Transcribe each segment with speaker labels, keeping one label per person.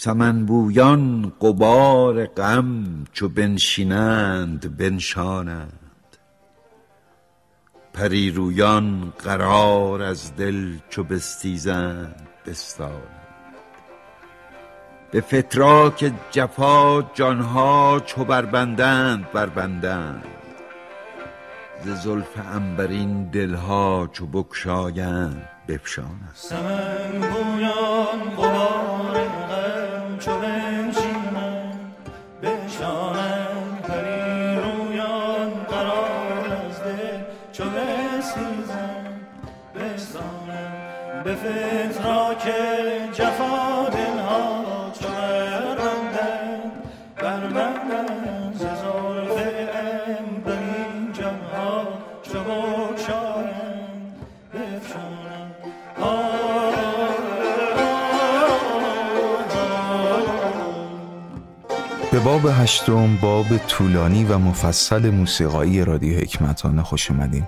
Speaker 1: سمنبویان قبار غم چو بنشینند بنشانند. پریرویان قرار از دل چو بستیزند بستانند. به فتراک جفا جانها چو بربندند بربندند. ز زلف عنبرین دلها چو بگشایند بفشانند.
Speaker 2: به
Speaker 3: باب هشتم باب طولانی و مفصل موسیقایی رادیو حکمتانه خوش اومدین.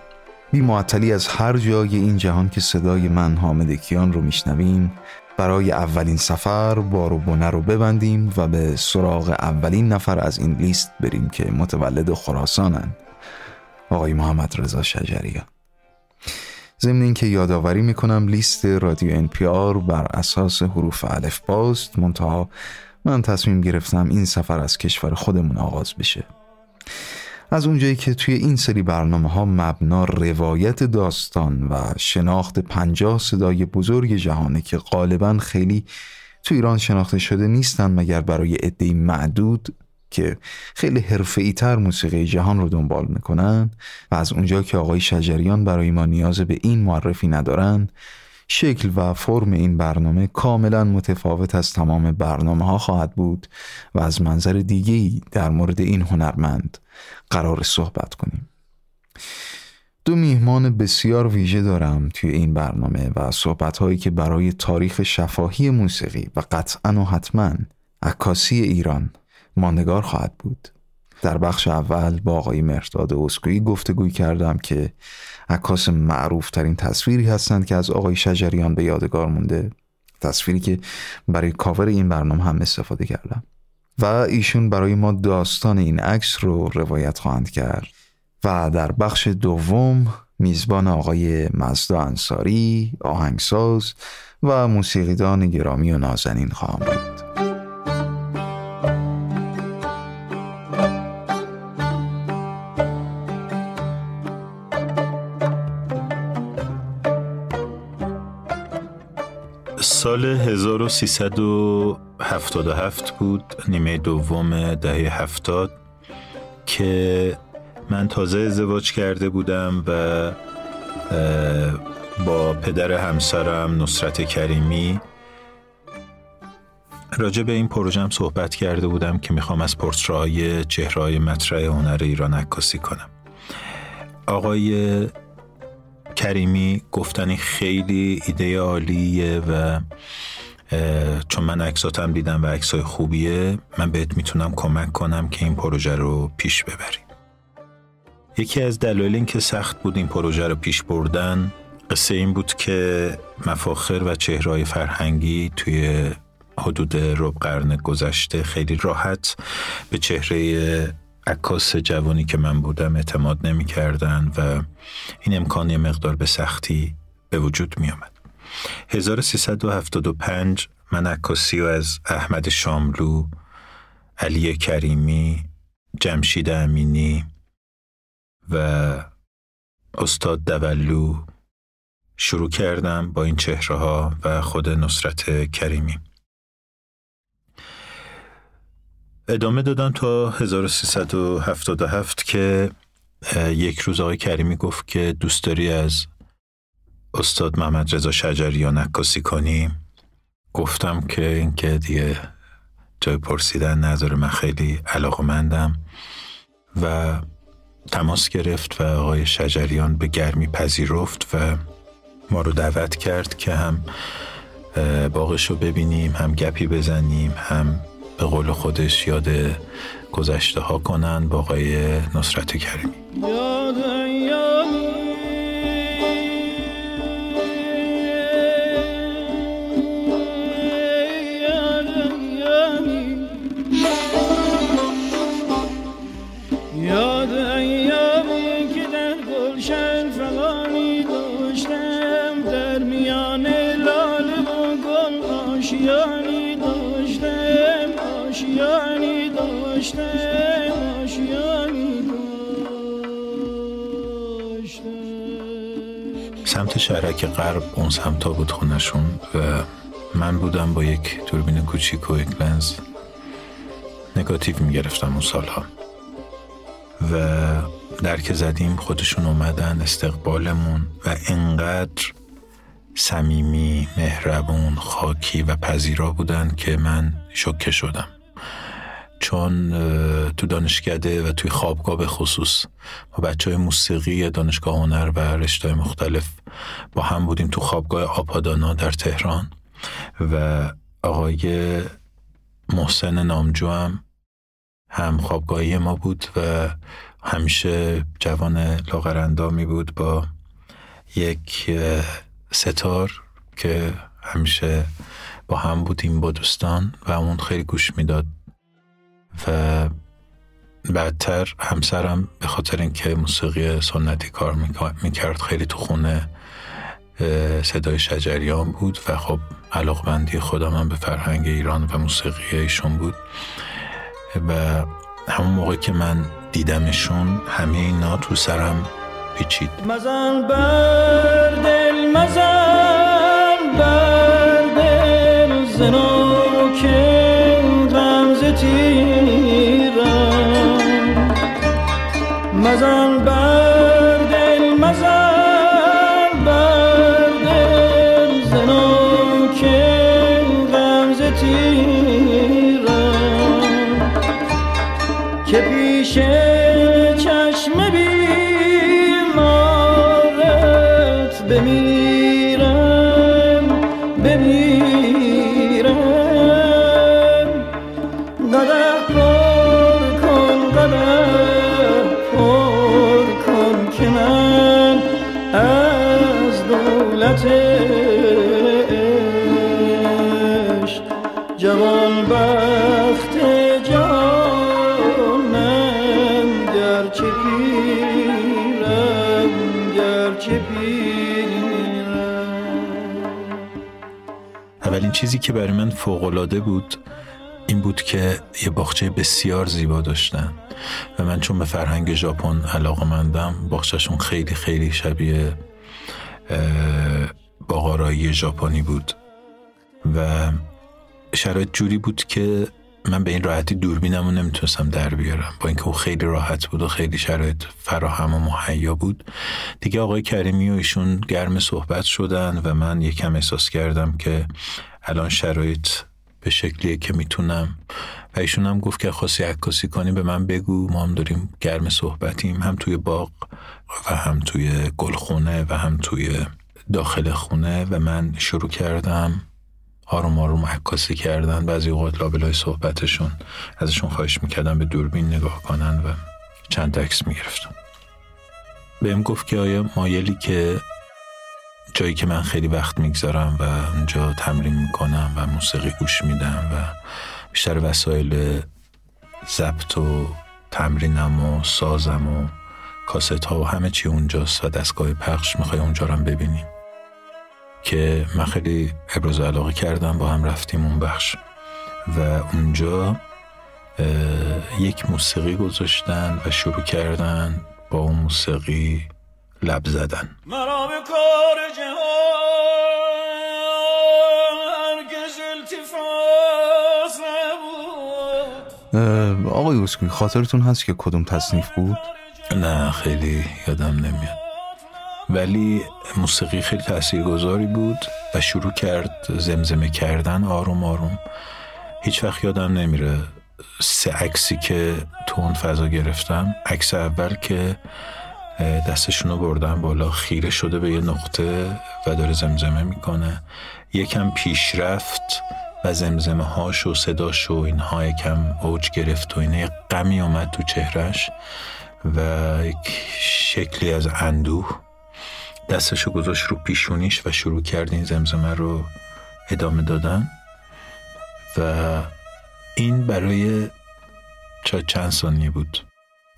Speaker 3: بی معطلی از هر جای این جهان که صدای من حامد کیان رو میشنویم. برای اولین سفر بار و بنه رو ببندیم و به سراغ اولین نفر از این لیست بریم که متولد خراسانن. آقای محمد رضا شجریان. ضمن اینکه یادآوری می‌کنم لیست رادیو NPR بر اساس حروف الف باست منتها من تصمیم گرفتم این سفر از کشور خودمون آغاز بشه. از اونجایی که توی این سری برنامه ها مبنا روایت داستان و شناخت پنجاه صدای بزرگ جهانه که غالبا خیلی تو ایران شناخته شده نیستن مگر برای عدهای معدود که خیلی حرفه‌ای تر موسیقی جهان رو دنبال می‌کنن و از اونجا که آقای شجریان برای ما نیاز به این معرفی ندارن شکل و فرم این برنامه کاملا متفاوت از تمام برنامه ها خواهد بود و از منظر دیگه‌ای در مورد این هنرمند قرار صحبت کنیم. دو میهمان بسیار ویژه دارم توی این برنامه و صحبت هایی که برای تاریخ شفاهی موسیقی و قطعا و حتما عکاسی ایران ماندگار خواهد بود. در بخش اول با آقای مرداد اسکویی گفتگوی کردم که عکاس معروف ترین تصویری هستند که از آقای شجریان به یادگار مونده. تصویری که برای کاور این برنامه هم استفاده کردم. و ایشون برای ما داستان این عکس رو روایت خواهند کرد. و در بخش دوم میزبان آقای مزدا انصاری آهنگساز و موسیقیدان گرامی و نازنین خواهم بود.
Speaker 4: سال 1377 بود نیمه دوم دهه هفتاد که من تازه ازدواج کرده بودم و با پدر همسرم نصرت کریمی راجع به این پروژم صحبت کرده بودم که می‌خوام از پورترهای چهرهای مطرح هنر ایران عکاسی کنم. آقای کریمی گفتنی خیلی ایده عالیه و چون من عکساتم دیدم و عکسای خوبیه من بهت می‌تونم کمک کنم که این پروژه رو پیش ببریم. یکی از دلایل این که سخت بود این پروژه رو پیش بردن قصه این بود که مفاخر و چهرهای فرهنگی توی حدود رب قرن گذشته خیلی راحت به چهره عکاس جوانی که من بودم اعتماد نمی کردن و این امکان یه مقدار به سختی به وجود می آمد. 1375 من عکاسی و از احمد شاملو، علی کریمی، جمشید امینی و استاد دولو شروع کردم با این چهره ها و خود نصرت کریمی ادامه دادم تا 1377 که یک روز آقای کریمی گفت که دوست داری از استاد محمد رضا شجریان عکاسی کنیم گفتم که اینکه دیگه جای پرسیدن نداره من خیلی علاقمندم. و تماس گرفت و آقای شجریان به گرمی پذیرفت و ما رو دعوت کرد که هم باغش رو ببینیم هم گپی بزنیم هم به قول خودش یاد گذشته ها کنن با آقای نصرت کریمی. شهرک غرب اون سمتا بود خونشون و من بودم با یک دوربین کوچیک و یک لنز نگاتیو می‌گرفتم اون سالها. و در که زدیم خودشون اومدن استقبالمون و انقدر صمیمی، مهربون، خاکی و پذیرا بودن که من شکه شدم. چون تو دانشکده و توی خوابگاه به خصوص با بچه های موسیقی دانشگاه هنر و رشته مختلف با هم بودیم تو خوابگاه آپادانا در تهران و آقای محسن نامجو هم هم خوابگاهی ما بود و همیشه جوان لاغرندامی بود با یک ستار که همیشه با هم بودیم با دوستان و اون خیلی گوش می‌داد. و بعدتر همسرم به خاطر اینکه موسیقی سنتی کار می‌کرد خیلی تو خونه صدای شجریان بود و خب علاقمندی خودم هم به فرهنگ ایران و موسیقی ایشون بود. و همون موقع که من دیدمشون همه اینا تو سرم پیچید.
Speaker 2: مزن بر دل مزن بر
Speaker 4: چیزی که برای من فوقالعاده بود این بود که یه باغچه بسیار زیبا داشتن و من چون به فرهنگ ژاپن علاقه مندم باغچهشون خیلی خیلی شبیه باغارایی ژاپنی بود و شرایط جوری بود که من به این راحتی دوربینم رو نمی‌تونستم در بیارم. با اینکه او خیلی راحت بود و خیلی شرایط فراهم و مهیا بود. دیگه آقای کریمی و ایشون گرم صحبت شدن و من یکم احساس کردم که الان شرایط به شکلیه که می‌تونم. و ایشون هم گفت که خواستی عکاسی کنی به من بگو. ما هم داریم گرم صحبتیم هم توی باغ و هم توی گلخونه و هم توی داخل خونه. و من شروع کردم آروم آروم عکاسی کردن بعضی اوقات لابلای صحبتشون. ازشون خواهش می‌کردم به دوربین نگاه کنن و چند عکس می‌گرفتم. بهم گفت که آیا مایلی که جایی که من خیلی وقت می‌گذارم و اونجا تمرین می‌کنم و موسیقی گوش میدم و بیشتر وسایل ضبط و تمرینم و سازم و کاست ها و همه چی اونجاست و دستگاه پخش می‌خوای اونجا رو هم ببینیم. که من خیلی ابراز علاقه کردم با هم رفتیم اون بخش. و اونجا یک موسیقی گذاشتن و شروع کردن با اون موسیقی لب زدن.
Speaker 2: مرا به کار
Speaker 3: آقای اوسکوی خاطرتون هست که کدوم تصنیف بود؟
Speaker 4: نه خیلی یادم نمیاد. ولی موسیقی خیلی تاثیرگذاری بود و شروع کرد زمزمه کردن آروم آروم. هیچ وقت یادم نمیره سه عکسی که تو اون فضا گرفتم. عکس اول که اه، دستشونو بردن بالا خیره شده به یه نقطه و داره زمزمه می‌کنه. یکم پیشرفت و زمزمه هاش و صداش و اینها یکم اوج گرفت و اینه غمی اومد تو چهرش و یک شکلی از اندوه دستشو گذاشت رو پیشونیش و شروع کرد این زمزمه رو ادامه دادن. و این برای چند ثانیه بود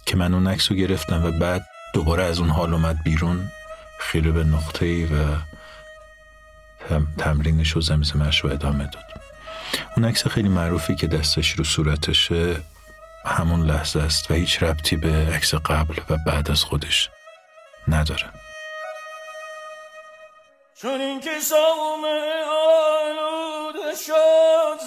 Speaker 4: که من اون عکس رو گرفتم و بعد دوباره از اون حال اومد بیرون خیره به نقطه ای و تم- تمرینش و زمزمش رو ادامه داد. اون عکس خیلی معروفی که دستش رو صورتشه همون لحظه است و هیچ ربطی به عکس قبل و بعد از خودش نداره.
Speaker 2: چون این که سام آلود شد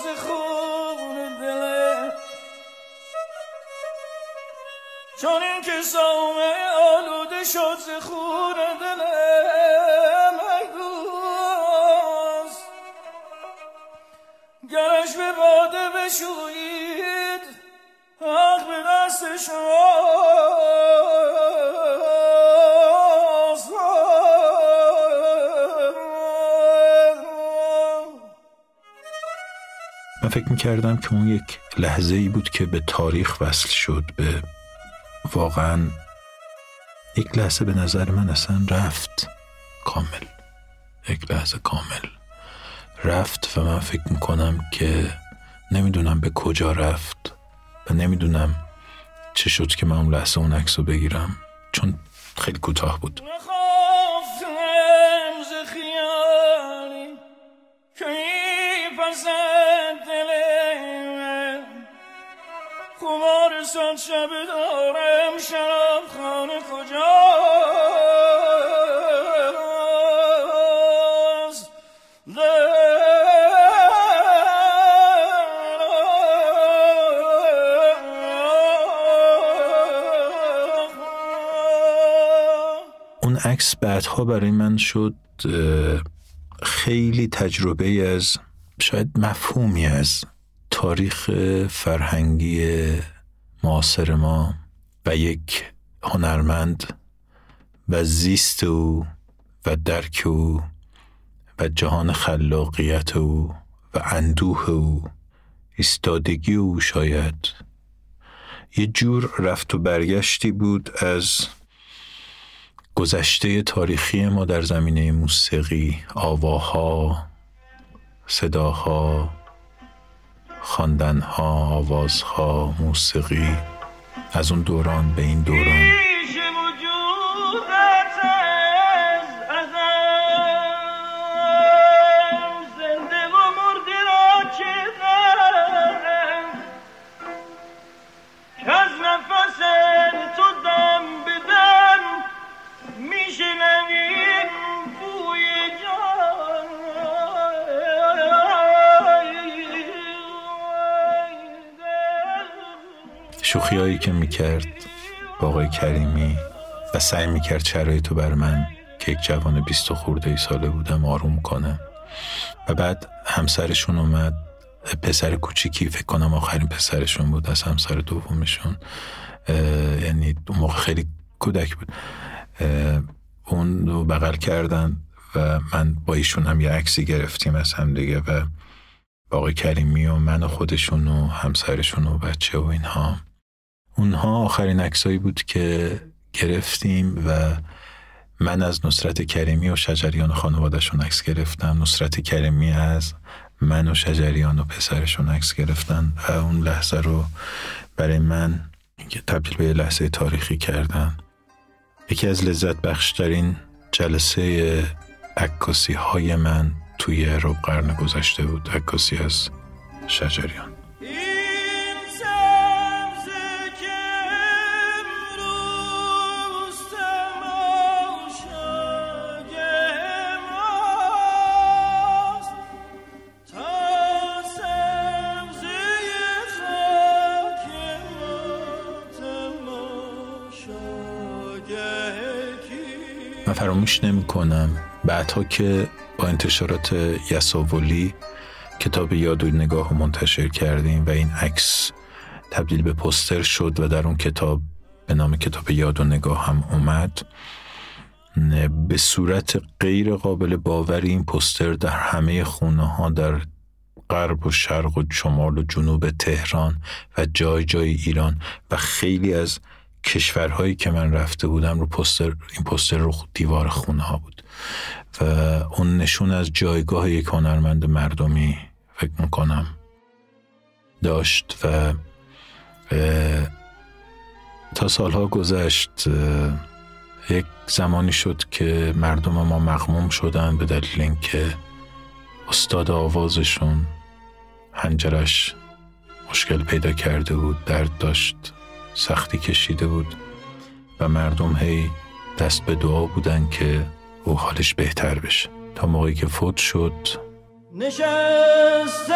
Speaker 2: چون این که سام آلود شد ز دله محبوس گرش به باده بشویید حق به دست شماست.
Speaker 4: من فکر می‌کردم که اون یک لحظه ای بود که به تاریخ وصل شد به واقعا یک لحظه به نظر من اصلا رفت کامل. یک لحظه کامل رفت و من فکر می‌کنم که نمی‌دونم به کجا رفت و نمی‌دونم چه شد که من اون لحظه اون عکس رو بگیرم چون خیلی کوتاه بود.
Speaker 2: که صد شب دارم شراب خانه کجاست؟
Speaker 4: اون عکس بعدها برای من شد خیلی تجربه از شاید مفهومی از تاریخ فرهنگی معاصر ما و یک هنرمند و زیست او و درک او و جهان خلاقیت او و اندوه او ایستادگی او شاید. یه جور رفت و برگشتی بود از گذشته تاریخی ما در زمینه موسیقی آواها صداها خواندنها آوازها موسیقی از اون دوران به این دوران. می‌کرد. با آقای کریمی و سعی می‌کرد شرایطو بر من که یک جوان بیست و خورده ای ساله بودم آروم کنم. و بعد همسرشون اومد. پسر کوچیکی فکر کنم آخرین پسرشون بود از همسر دومشون. یعنی اون موقع خیلی کودک بود. اون رو بغل کردن و من با ایشون هم یه عکسی گرفتیم از هم دیگه و با آقای کریمی و من و خودشون و همسرشون و بچه و اینها. اونها آخرین عکسایی بود که گرفتیم و من از نصرت کریمی و شجریان و خانوادشون عکس گرفتم. نصرت کریمی از من و شجریان و پسرشون عکس گرفتن و اون لحظه رو برای من تبدیل به لحظه تاریخی کردن. یکی از لذت بخشترین جلسه عکاسی های من توی رب قرن گذشته بود. عکاسی از شجریان. فراموش نمی کنم بعدها که با انتشارات یساولی کتاب یاد و نگاه منتشر کردیم و این عکس تبدیل به پستر شد و در اون کتاب به نام کتاب یاد و نگاه هم اومد. به صورت غیر قابل باوری این پستر در همه خونه ها در غرب و شرق و شمال و جنوب تهران و جای جای ایران و خیلی از کشورهایی که من رفته بودم رو پستر این پستر رو دیوار خونه ها بود. و اون نشون از جایگاه یک هنرمند مردمی فکر می‌کنم داشت و تا سالها گذشت یک زمانی شد که مردم ما مغموم شدن به دلیل اینکه استاد آوازشون هنجرش مشکل پیدا کرده بود درد داشت. سختی کشیده بود و مردم هی دست به دعا بودن که او حالش بهتر بشه. تا موقعی که فوت شد
Speaker 2: نشستم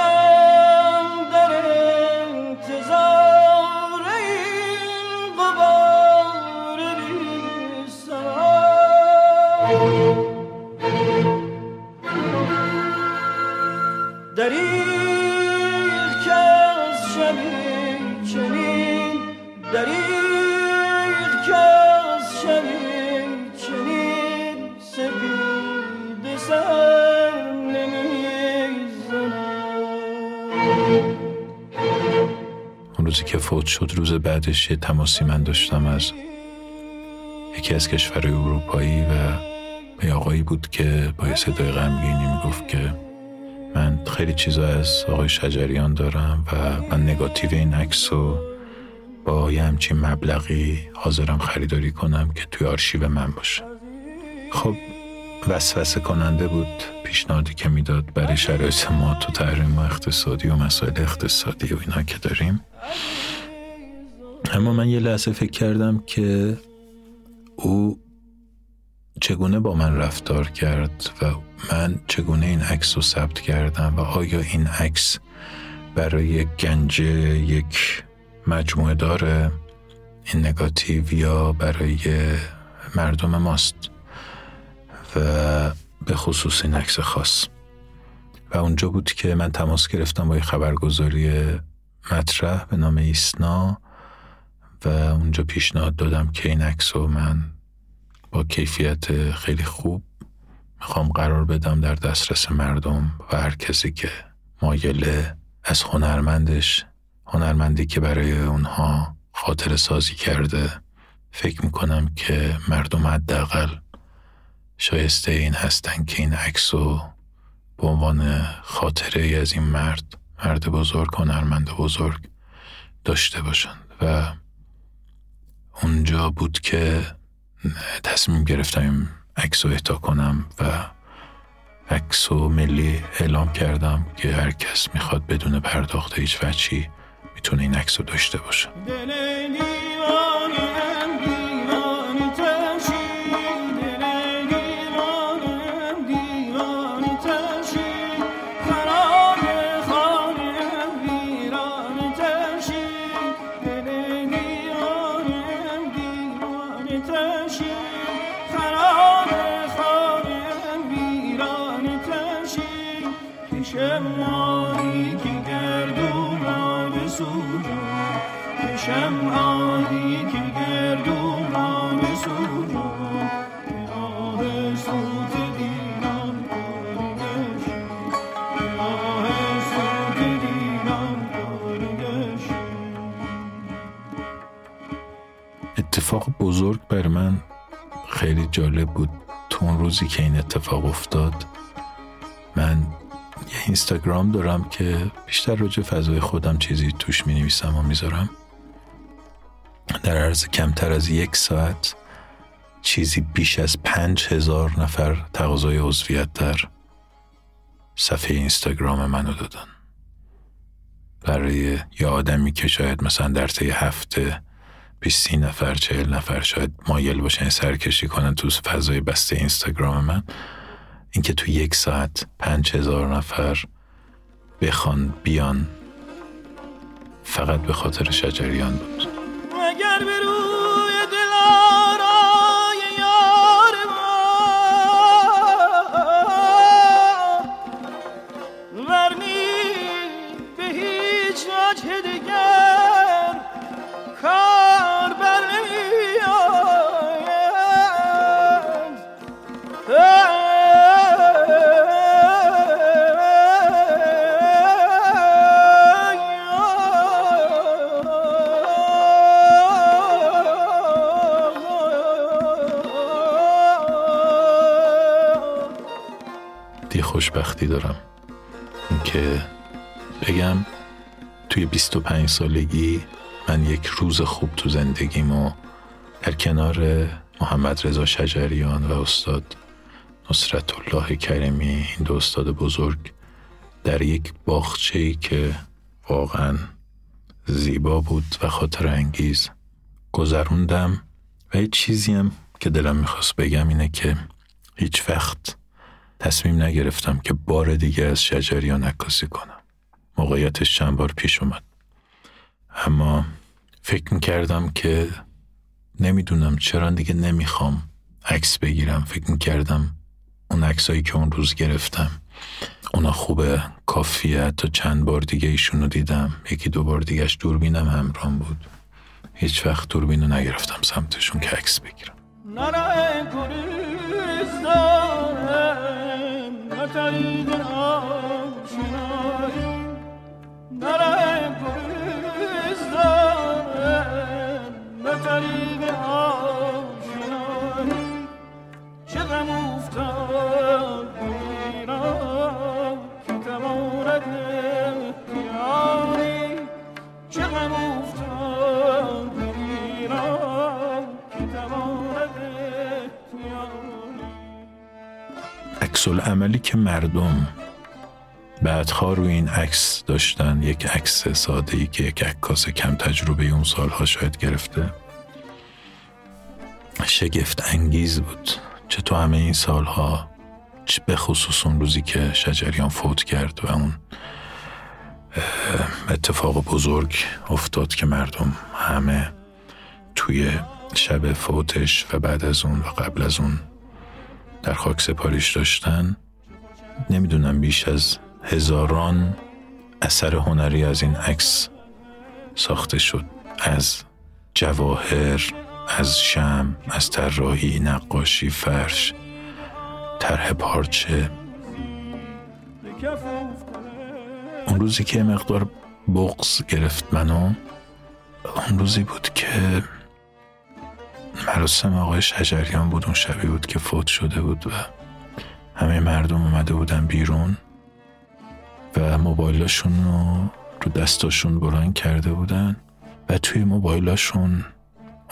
Speaker 4: روزی که فوت شد روز بعدش یه تماسی من داشتم از یکی از کشورهای اروپایی و به آقایی بود که با یه صدای غمگینی می‌گفت که من خیلی چیزا از آقای شجریان دارم و من نگاتیو این عکس رو با یه همچین مبلغی حاضرم خریداری کنم که توی آرشیو من باشه. خب وسوسه کننده بود پیشنهادی که می‌داد برای شرایط ما تو تحریم و اقتصادی و مسائل اقتصادی و اینا که داریم. اما من یه لحظه فکر کردم که او چگونه با من رفتار کرد و من چگونه این عکس رو ثبت کردم و آیا این عکس برای گنج یک مجموعه داره؟ این نگاتیو یا برای مردم ماست؟ و به خصوص این عکس خاص. و اونجا بود که من تماس گرفتم با یه خبرگزاری مطرح به نام ایسنا و اونجا پیشنهاد دادم که این عکس رو من با کیفیت خیلی خوب می‌خوام قرار بدم در دسترس مردم و هر کسی که مایله از هنرمندش هنرمندی که برای اونها خاطر سازی کرده فکر می‌کنم که مردم حداقل شایسته این هستن که این عکس رو به عنوان خاطره ای از این مرد مرد بزرگ هنرمند بزرگ داشته باشند و اونجا بود که تصمیم گرفتم این عکس رو اهدا کنم و عکس و ملی اعلام کردم که هر کس می‌خواد بدون پرداخت هیچ وچی می‌تونه این عکس رو داشته باشه. اتفاق بزرگ بر من خیلی جالب بود. تو اون روزی که این اتفاق افتاد من یه اینستاگرام دارم که بیشتر راجع فضای خودم چیزی توش می نویسم و می‌ذارم. در عرض کمتر از یک ساعت چیزی بیش از پنج هزار نفر تقاضای عضویت در صفحه اینستاگرام منو دادن. برای یه آدمی که شاید مثلا در طی هفته بیست سی نفر چهل نفر شاید مایل باشن سرکشی کنن تو فضای بسته اینستاگرام من. اینکه تو یک ساعت پنج هزار نفر بخوان بیان فقط به خاطر شجریان بود.
Speaker 2: اگر به
Speaker 4: خوشبختی دارم. اینکه بگم توی 25 سالگی من یک روز خوب تو زندگیمو در کنار محمد رضا شجریان و استاد نصرت الله کریمی این دو استاد بزرگ در یک باغچه که واقعا زیبا بود و خاطر انگیز گذروندم. و یه چیزی هم که دلم می‌خواست بگم اینه که هیچ وقت تصمیم نگرفتم که بار دیگه از شجریان عکاسی کنم. موقعیتش چند بار پیش اومد. اما فکر می‌کردم که نمی‌دونم چرا دیگه نمی‌خوام عکس بگیرم. فکر می‌کردم اون عکسایی که اون روز گرفتم اونا خوبه کافیه. تا چند بار دیگه ایشونو دیدم. یکی دو بار دیگهش دوربینم همرام بود. هیچ وقت دوربینو نگرفتم سمتشون که عکس بگیرم. Catarina. عکس عملی که مردم بعدها روی این عکس داشتن یک عکس ساده ای که یک عکاس کم تجربه اون سالها شاید گرفته. شگفت انگیز بود چه تو همه این سالها چه به خصوص اون روزی که شجریان فوت کرد و اون اتفاق بزرگ افتاد که مردم همه توی شب فوتش و بعد از اون و قبل از اون در خاک سپاریش داشتن. نمی‌دونم بیش از هزاران اثر هنری از این عکس ساخته شد. از جواهر از شم از طراحی نقاشی فرش طرح پارچه. اون روزی که مقدار بغز گرفت منو اون روزی بود که مراسم آقای شجریان بود اون شبی بود که فوت شده بود و همه مردم اومده بودن بیرون و موبایلاشون رو رو دستاشون بلند کرده بودن و توی موبایلاشون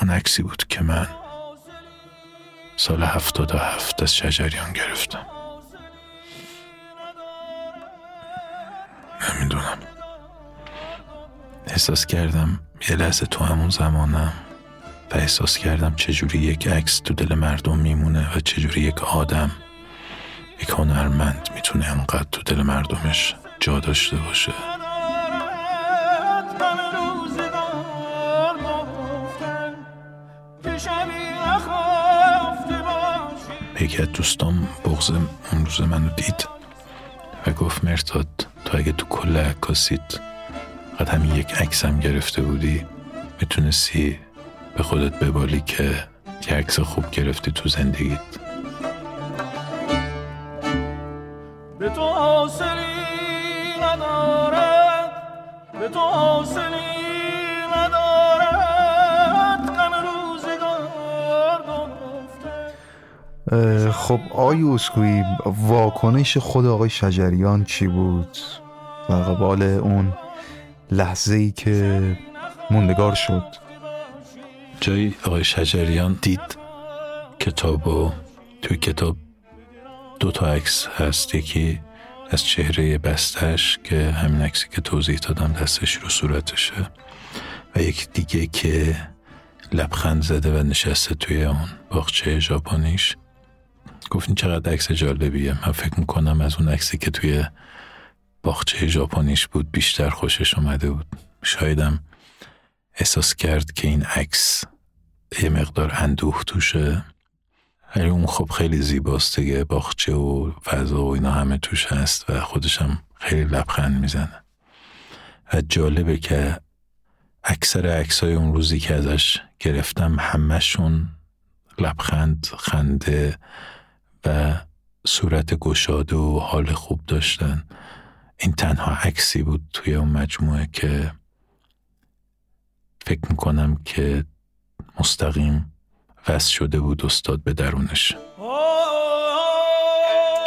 Speaker 4: اون عکسی بود که من سال هفتاد و هفت از شجریان گرفتم. نمی‌دونم احساس کردم یه لحظه تو همون زمانم و احساس کردم چجوری یک عکس تو دل مردم میمونه و چجوری یک آدم یک هنرمند می‌تونه انقدر تو دل مردمش جا داشته باشه. یکی از دوستام بغز اون روز منو دید و گفت مرتاد تو اگه تو کل عکاسیت قد همین یک عکسم گرفته بودی می‌تونستی به خودت ببالی که یه عکس خوب گرفتی تو زندگیت. به تو حاصلی ندارد به تو حاصلی
Speaker 3: خب آقای اسکوی واکنش خود آقای شجریان چی بود؟ و قبال اون لحظه ای که موندگار شد.
Speaker 4: جایی آقای شجریان دید کتاب و توی کتاب دو تا عکس هست. یکی از چهره بستش که همین عکسی که توضیح دادم دستش رو صورتشه و یک دیگه که لبخند زده و نشسته توی اون باغچه ژاپنیش. گفتین چقدر عکس جالبیه. من فکر می‌کنم از اون عکسی که توی باغچه ژاپنیش بود بیشتر خوشش اومده بود. شایدم احساس کرد که این عکس یه مقدار اندوه توشه. ولی اون خب خیلی زیباست دیگه باغچه و فضا و اینا همه توش هست و خودشم خیلی لبخند می‌زنه. و جالبه که اکثر عکسای اون روزی که ازش گرفتم همهشون لبخند خنده و صورت گشاده و حال خوب داشتن. این تنها عکسی بود توی اون مجموعه که فکر می‌کنم که مستقیم وصل شده بود استاد به درونش.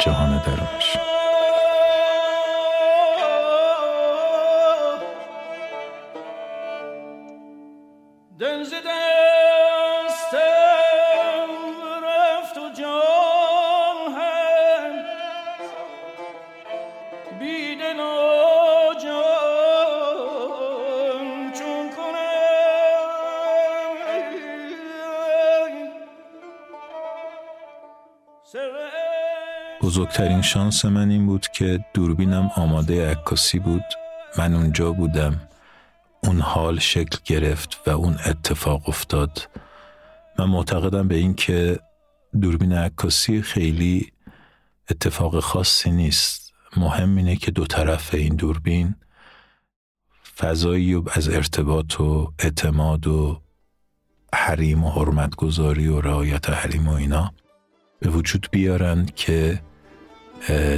Speaker 4: جهان درونش. بزرگترین شانس من این بود که دوربینم آماده عکاسی بود. من اونجا بودم. اون حال شکل گرفت و اون اتفاق افتاد. من معتقدم به این که دوربین عکاسی خیلی اتفاق خاصی نیست. مهم اینه که دو طرف این دوربین فضایی از ارتباط و اعتماد و حریم و حرمت گذاری و رعایت حریم و اینا به وجود بیارن که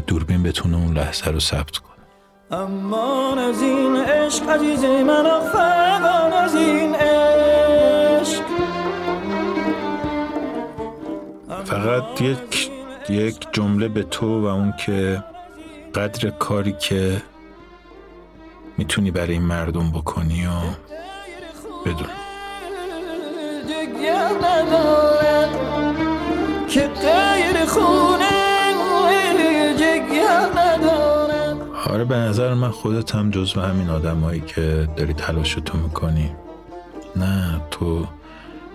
Speaker 4: دوربین بتونه اون لحظه رو ثبت کنه.
Speaker 2: اما از این عشق عزیز من از این عشق.
Speaker 4: فقط یک یک جمله به تو و اون که قدر کاری که می‌تونی برای این مردم بکنی و بدون. که غیر خونه آره به نظر من خودت هم جزو همین آدمایی که داری تلاشتو می‌کنی. نه تو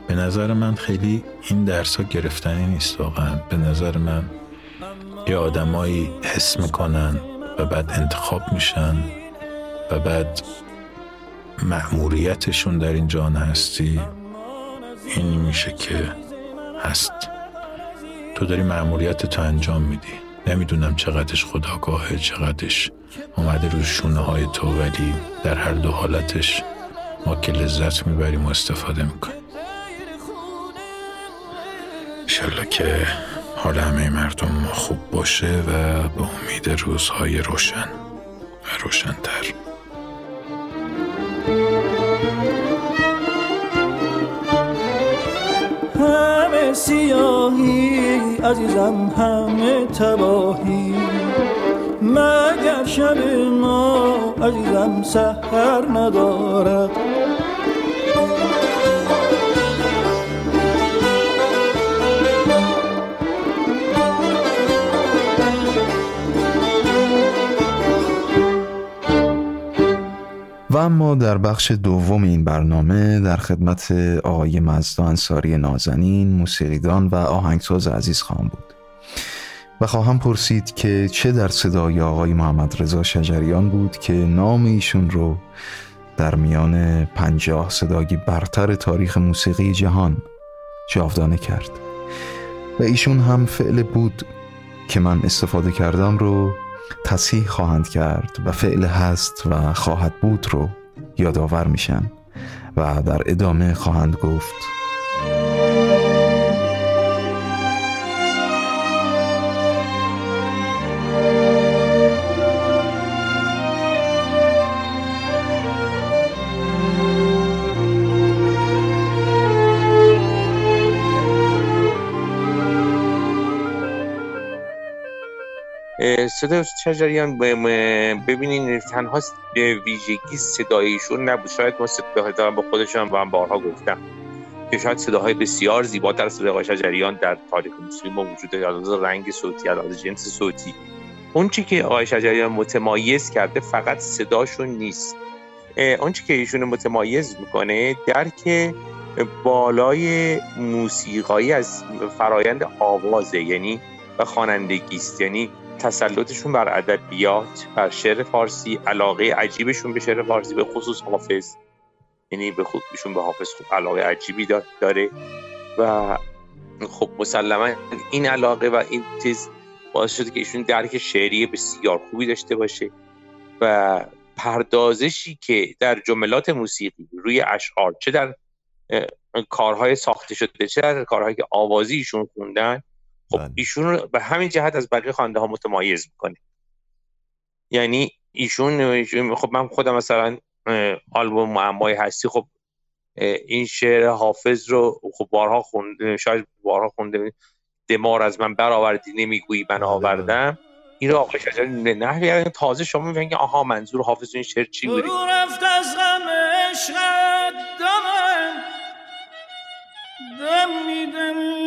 Speaker 4: به نظر من خیلی این درس ها گرفتنی نیست واقعا. به نظر من یه آدمایی حس می‌کنن و بعد انتخاب میشن و بعد مأموریتشون در این جان هستی. این میشه که هست. تو داری مأموریت تو انجام میدی. نمی‌دونم چقدرش خداگاهه چقدرش اومده رو شونه های تو ولی در هر دو حالتش ما که لذت می‌بریم و استفاده می‌کنیم. انشالله که حال همه مردم خوب باشه و به امید روزهای روشن و روشنتر.
Speaker 2: سیاهی عزیزم همه تباهی. مگر شب ما عزیزم سهر ندارد.
Speaker 3: اما در بخش دوم این برنامه در خدمت آقای مزدا انصاری نازنین موسیقیدان و آهنگساز عزیز خواهم بود. و خواهم پرسید که چه در صدای آقای محمد رضا شجریان بود که نام ایشون رو در میان پنجاه صدای برتر تاریخ موسیقی جهان جاودانه کرد. و ایشون هم فعل بود که من استفاده کردم رو تصحیح خواهند کرد و فعل هست و خواهد بود رو یادآور میشن و در ادامه خواهند گفت.
Speaker 5: صدا شجریان ببینین تنها ویژگی صدایشون نبود. شاید ما صداهای دارم با خودشان و هم بارها گفتم که شاید صداهای بسیار زیباتر صدای شجریان در تاریخ موسیقی ما وجود از رنگ صوتی از جنس صوتی. اون چی که آقای شجریان متمایز کرده فقط صداشون نیست. اون چی که ایشون متمایز می‌کنه درک بالای موسیقایی از فرایند آوازه یعنی و خوانندگی است. یعنی تسلطشون بر ادبیات بر شعر فارسی علاقه عجیبشون به شعر فارسی به خصوص حافظ. یعنی به خود ایشون به حافظ خوب علاقه عجیبی داره. و خب مسلما این علاقه و این چیز باعث شده که ایشون درک شعری بسیار خوبی داشته باشه و پردازشی که در جملات موسیقی روی اشعار چه در کارهای ساخته شده چه در کارهایی که آوازی ایشون خوندن خب بله. ایشون رو به همین جهت از بقیه خواننده ها متمایز می‌کنه یعنی ایشون خب من خودم مثلا آلبوم معمای هستی خب این شعر حافظ رو خب بارها خونده شاید بارها خونده دمار از من برآوردی نمی‌گویی من بله، بله. آوردم این رو آقای شجری نه یعنی تازه شما می‌بینید آها منظور حافظ این شعر چی بود رفت از غم عشقت دمم دم میدمی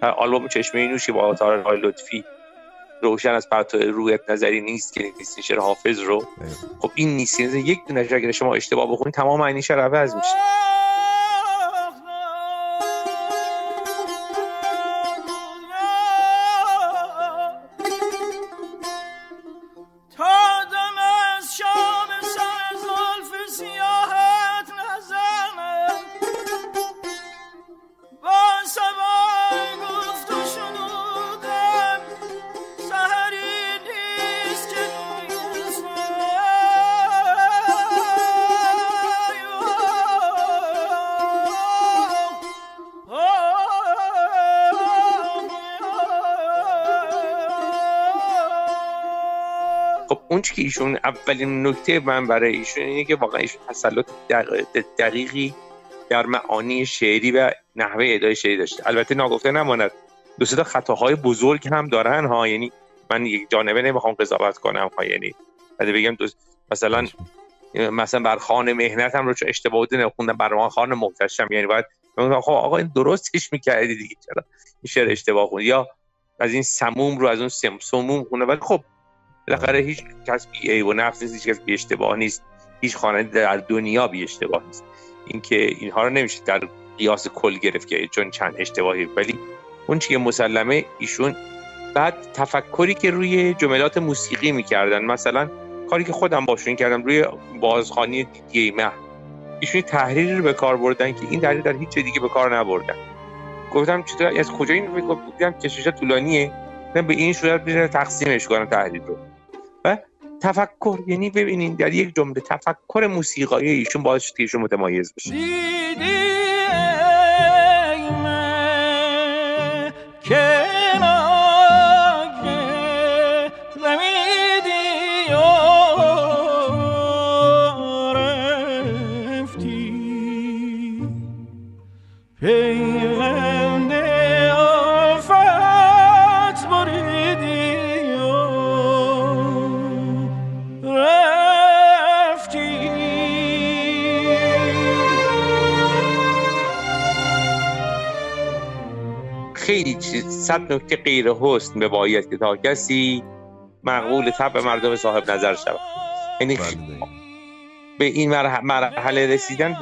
Speaker 5: آلبوم چشمه نوشی با های لطفی روشن از پرتو رویت نظری نیست که نیست شعر حافظ رو. خب این نیست یک دونه اگر شما اشتباه بخونید تمام معنی شعر عوض میشه. ایشون اولین نکته من برای ایشون اینه که واقعا ایشون تسلط دقیقی در معانی شعری و نحوه ادای شعری داشته. البته ناگفته نماند. دو سه خطاهای بزرگ هم دارن ها. یعنی من یک جانبه نمی‌خوام قضاوت کنم ها. یعنی بگم مثلا مثلا بر خان مهنت هم رو چه اشتباه بوده نخوندم بر خان محتشم. یعنی باید خب آقا این درستش می‌کردی دیگه چرا این شعر اشتباه خون یا از این سموم رو از اون سم سموم خونه ولی خب بالاخره هیچ کس بی ای و نفس نیست هیچ کس بی اشتباه نیست. هیچ خواننده در دنیا بی اشتباه نیست. اینکه اینها رو نمیشه در قیاس کل گرفت که چون چند اشتباهی. ولی اون چیه مسلمه ایشون بعد تفکری که روی جملات موسیقی می‌کردن. مثلا کاری که خودم باشون کردم روی بازخانی دیگه مه. ایشون تحریری رو به کار بردن که این تحریر در هیچ دیگه به کار نبردن. گفتم چطور؟ از کجا این گفتم کشش طولانیه. به این صورت تقسیمش کنم تحریر رو. و تفکر یعنی ببینین در یک جمله تفکر موسیقایی ایشون باعث شد که ایشون متمایز بشه. صد نکته غیر حسن به باید که تا کسی مقبول طبع مردم صاحب نظر شود. یعنی بله. به این مرحله رسیدن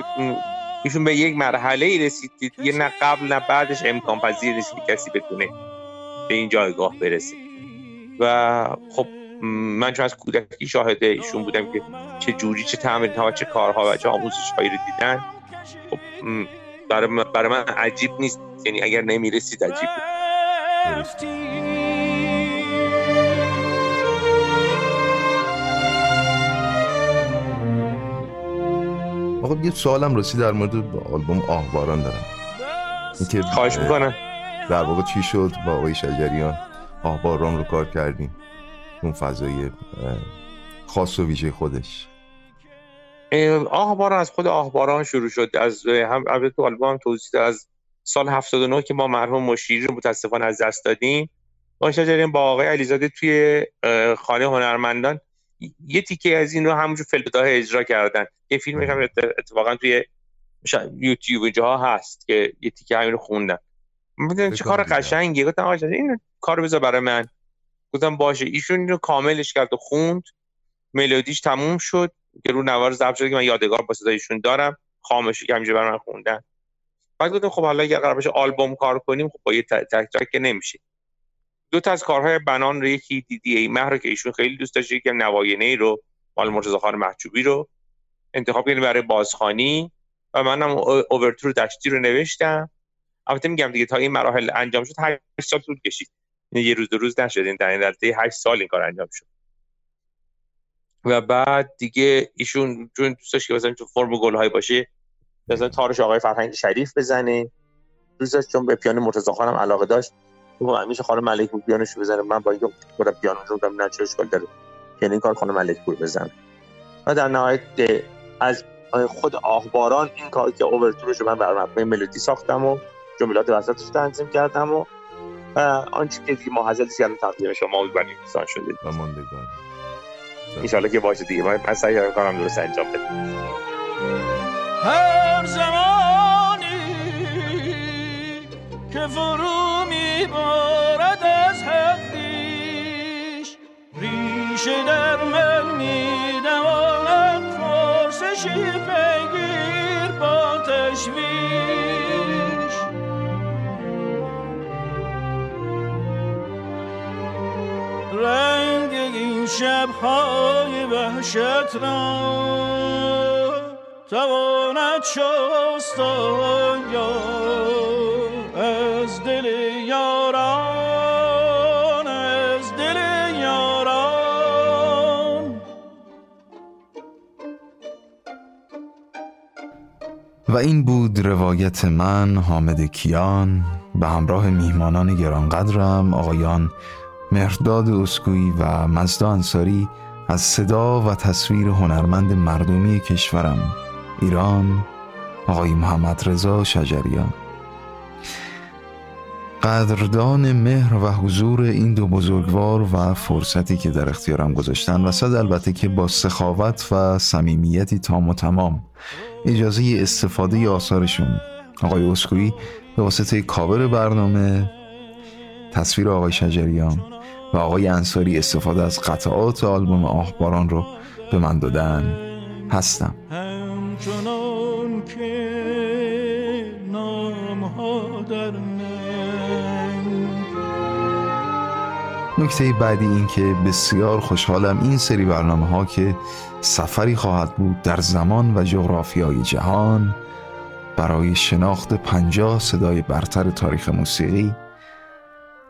Speaker 5: ایشون به یک مرحله رسید یه نه قبل نه بعدش امکان پذیر نیست که کسی بتونه به این جایگاه برسه. و خب من چون از کودکی شاهده ایشون بودم که چه جوری چه تمرین ها و چه کارها و چه آموزش هایی رو دیدن خب برای من عجیب نیست. یعنی اگر نمی‌رسید عجیب
Speaker 3: آقا یه سوالم رسید در مورد آلبوم آهباران دارم.
Speaker 5: اینکه خواهش می‌کنم.
Speaker 3: در واقع چی شد با آقای شجریان؟ آهباران رو کار کردیم. اون فضای خاص و ویژه خودش.
Speaker 5: آهباران از خود آهباران شروع شد. از هم تو آلبوم توضیح از سال 79 که ما مرحوم مشیری رو متاسفانه از دست دادیم. ما شجریان با آقای علیزاده توی خانه هنرمندان یه تیکه از این رو همونجور فلبداه اجرا کردن. یه فیلم هم اتفاقا توی یوتیوب جاها هست که یه تیکه همین رو خوندن. می‌دونم چه کار قشنگیه؟ گفتم آقا این کار بذار برای من. گفتم باشه. ایشون اینو کاملش کرد و خوند. ملودیش تموم شد. که رو نوار ضبط شد که من یادگار با صدایشون دارم. خامشی که همینجا برای من خوندن. بعد گفتم خب حالا اگر قرار باشه آلبوم کار کنیم خب با یه تک تک که نمیشه. دو تا از کارهای بنان رو یکی دیدی ای مهر که ایشون خیلی دوست داشت یکی نواینه رو مال مرتضی خان محجوبی رو انتخاب کردیم برای بازخانی و منم اوورتور دشتی رو نوشتم. البته میگم دیگه تا این مراحل انجام شد 8 سال طول کشید. یعنی یه روز دو روز نشد این در این 8 سال این کار انجام شد. و بعد دیگه ایشون چون دوست داشت که مثلا تو فرم گل باشه مثلا تارش آقای فرهنگ شریف بزنه. دوست چون به پیانو مرتضی خانم علاقه داشت. تو همیشه خانم ملک پور پیانوش بزنه. من با اینکه خود پیانو رو دارم نه چه اشکال داره. یعنی این کار خانم ملک پور بزنه و در نهایت از خود آهباران این کار که اوورتورش رو من بر مبنای ملودی ساختم و جملات وسطش تنظیم کردم و آنچه که دیگه ما حضرت کردم تقدیم شما بود برای دوستان شده.
Speaker 3: و ماندگار.
Speaker 5: ان که باشه دیگه. من سعی کنم درست انجام بدم.
Speaker 2: هر زمانی که فرو می میبارد از حق بیش ریشه در من میدواند فرسشی پیگیر با تشویش. رنگ این شبهای وحشت را تواند شست از دل یاران از دل یاران.
Speaker 3: و این بود روایت من حامد کیان. به همراه میهمانان گرانقدرم آقایان مهرداد اسکویی و مزدا انصاری از صدا و تصویر هنرمند مردمی کشورم. ایران آقای محمد رضا شجریان. قدردان مهر و حضور این دو بزرگوار و فرصتی که در اختیارم گذاشتن و صد البته که با سخاوت و صمیمیتی تام و تمام اجازه استفاده آثارشون. آقای اسکویی به واسطه کاور برنامه تصویر آقای شجریان و آقای انصاری استفاده از قطعات آلبوم آهباران رو به من دادن. هستم.
Speaker 2: همچنان که نام ها در
Speaker 3: نکته بعدی این که بسیار خوشحالم این سری برنامه ها که سفری خواهد بود در زمان و جغرافیای جهان برای شناخت پنجاه صدای برتر تاریخ موسیقی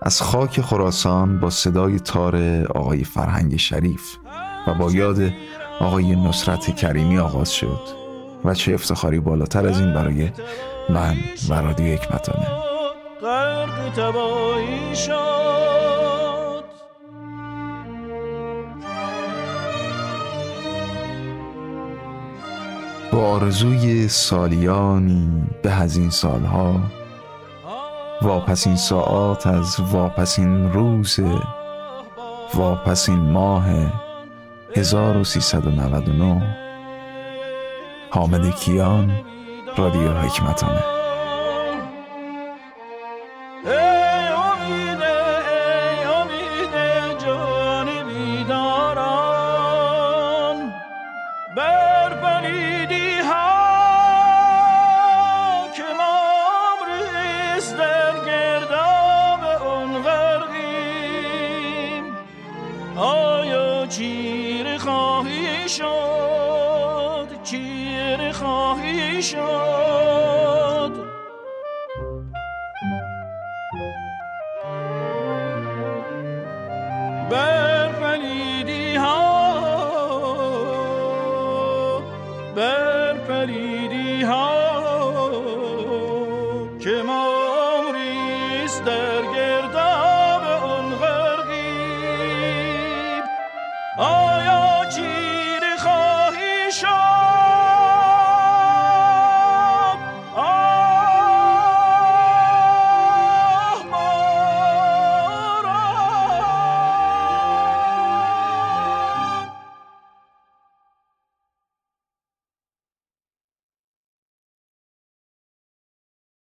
Speaker 3: از خاک خراسان با صدای تار آقای فرهنگ شریف و با یاد آقای نصرت کریمی آغاز شد. و چه افتخاری بالاتر از این برای من و رادیو حکمتانه. با آرزوی سالیانی به از این سالها واپسین ساعات از واپسین روز واپسین ماه 1399 حامد کیان رادیو حکمتانه.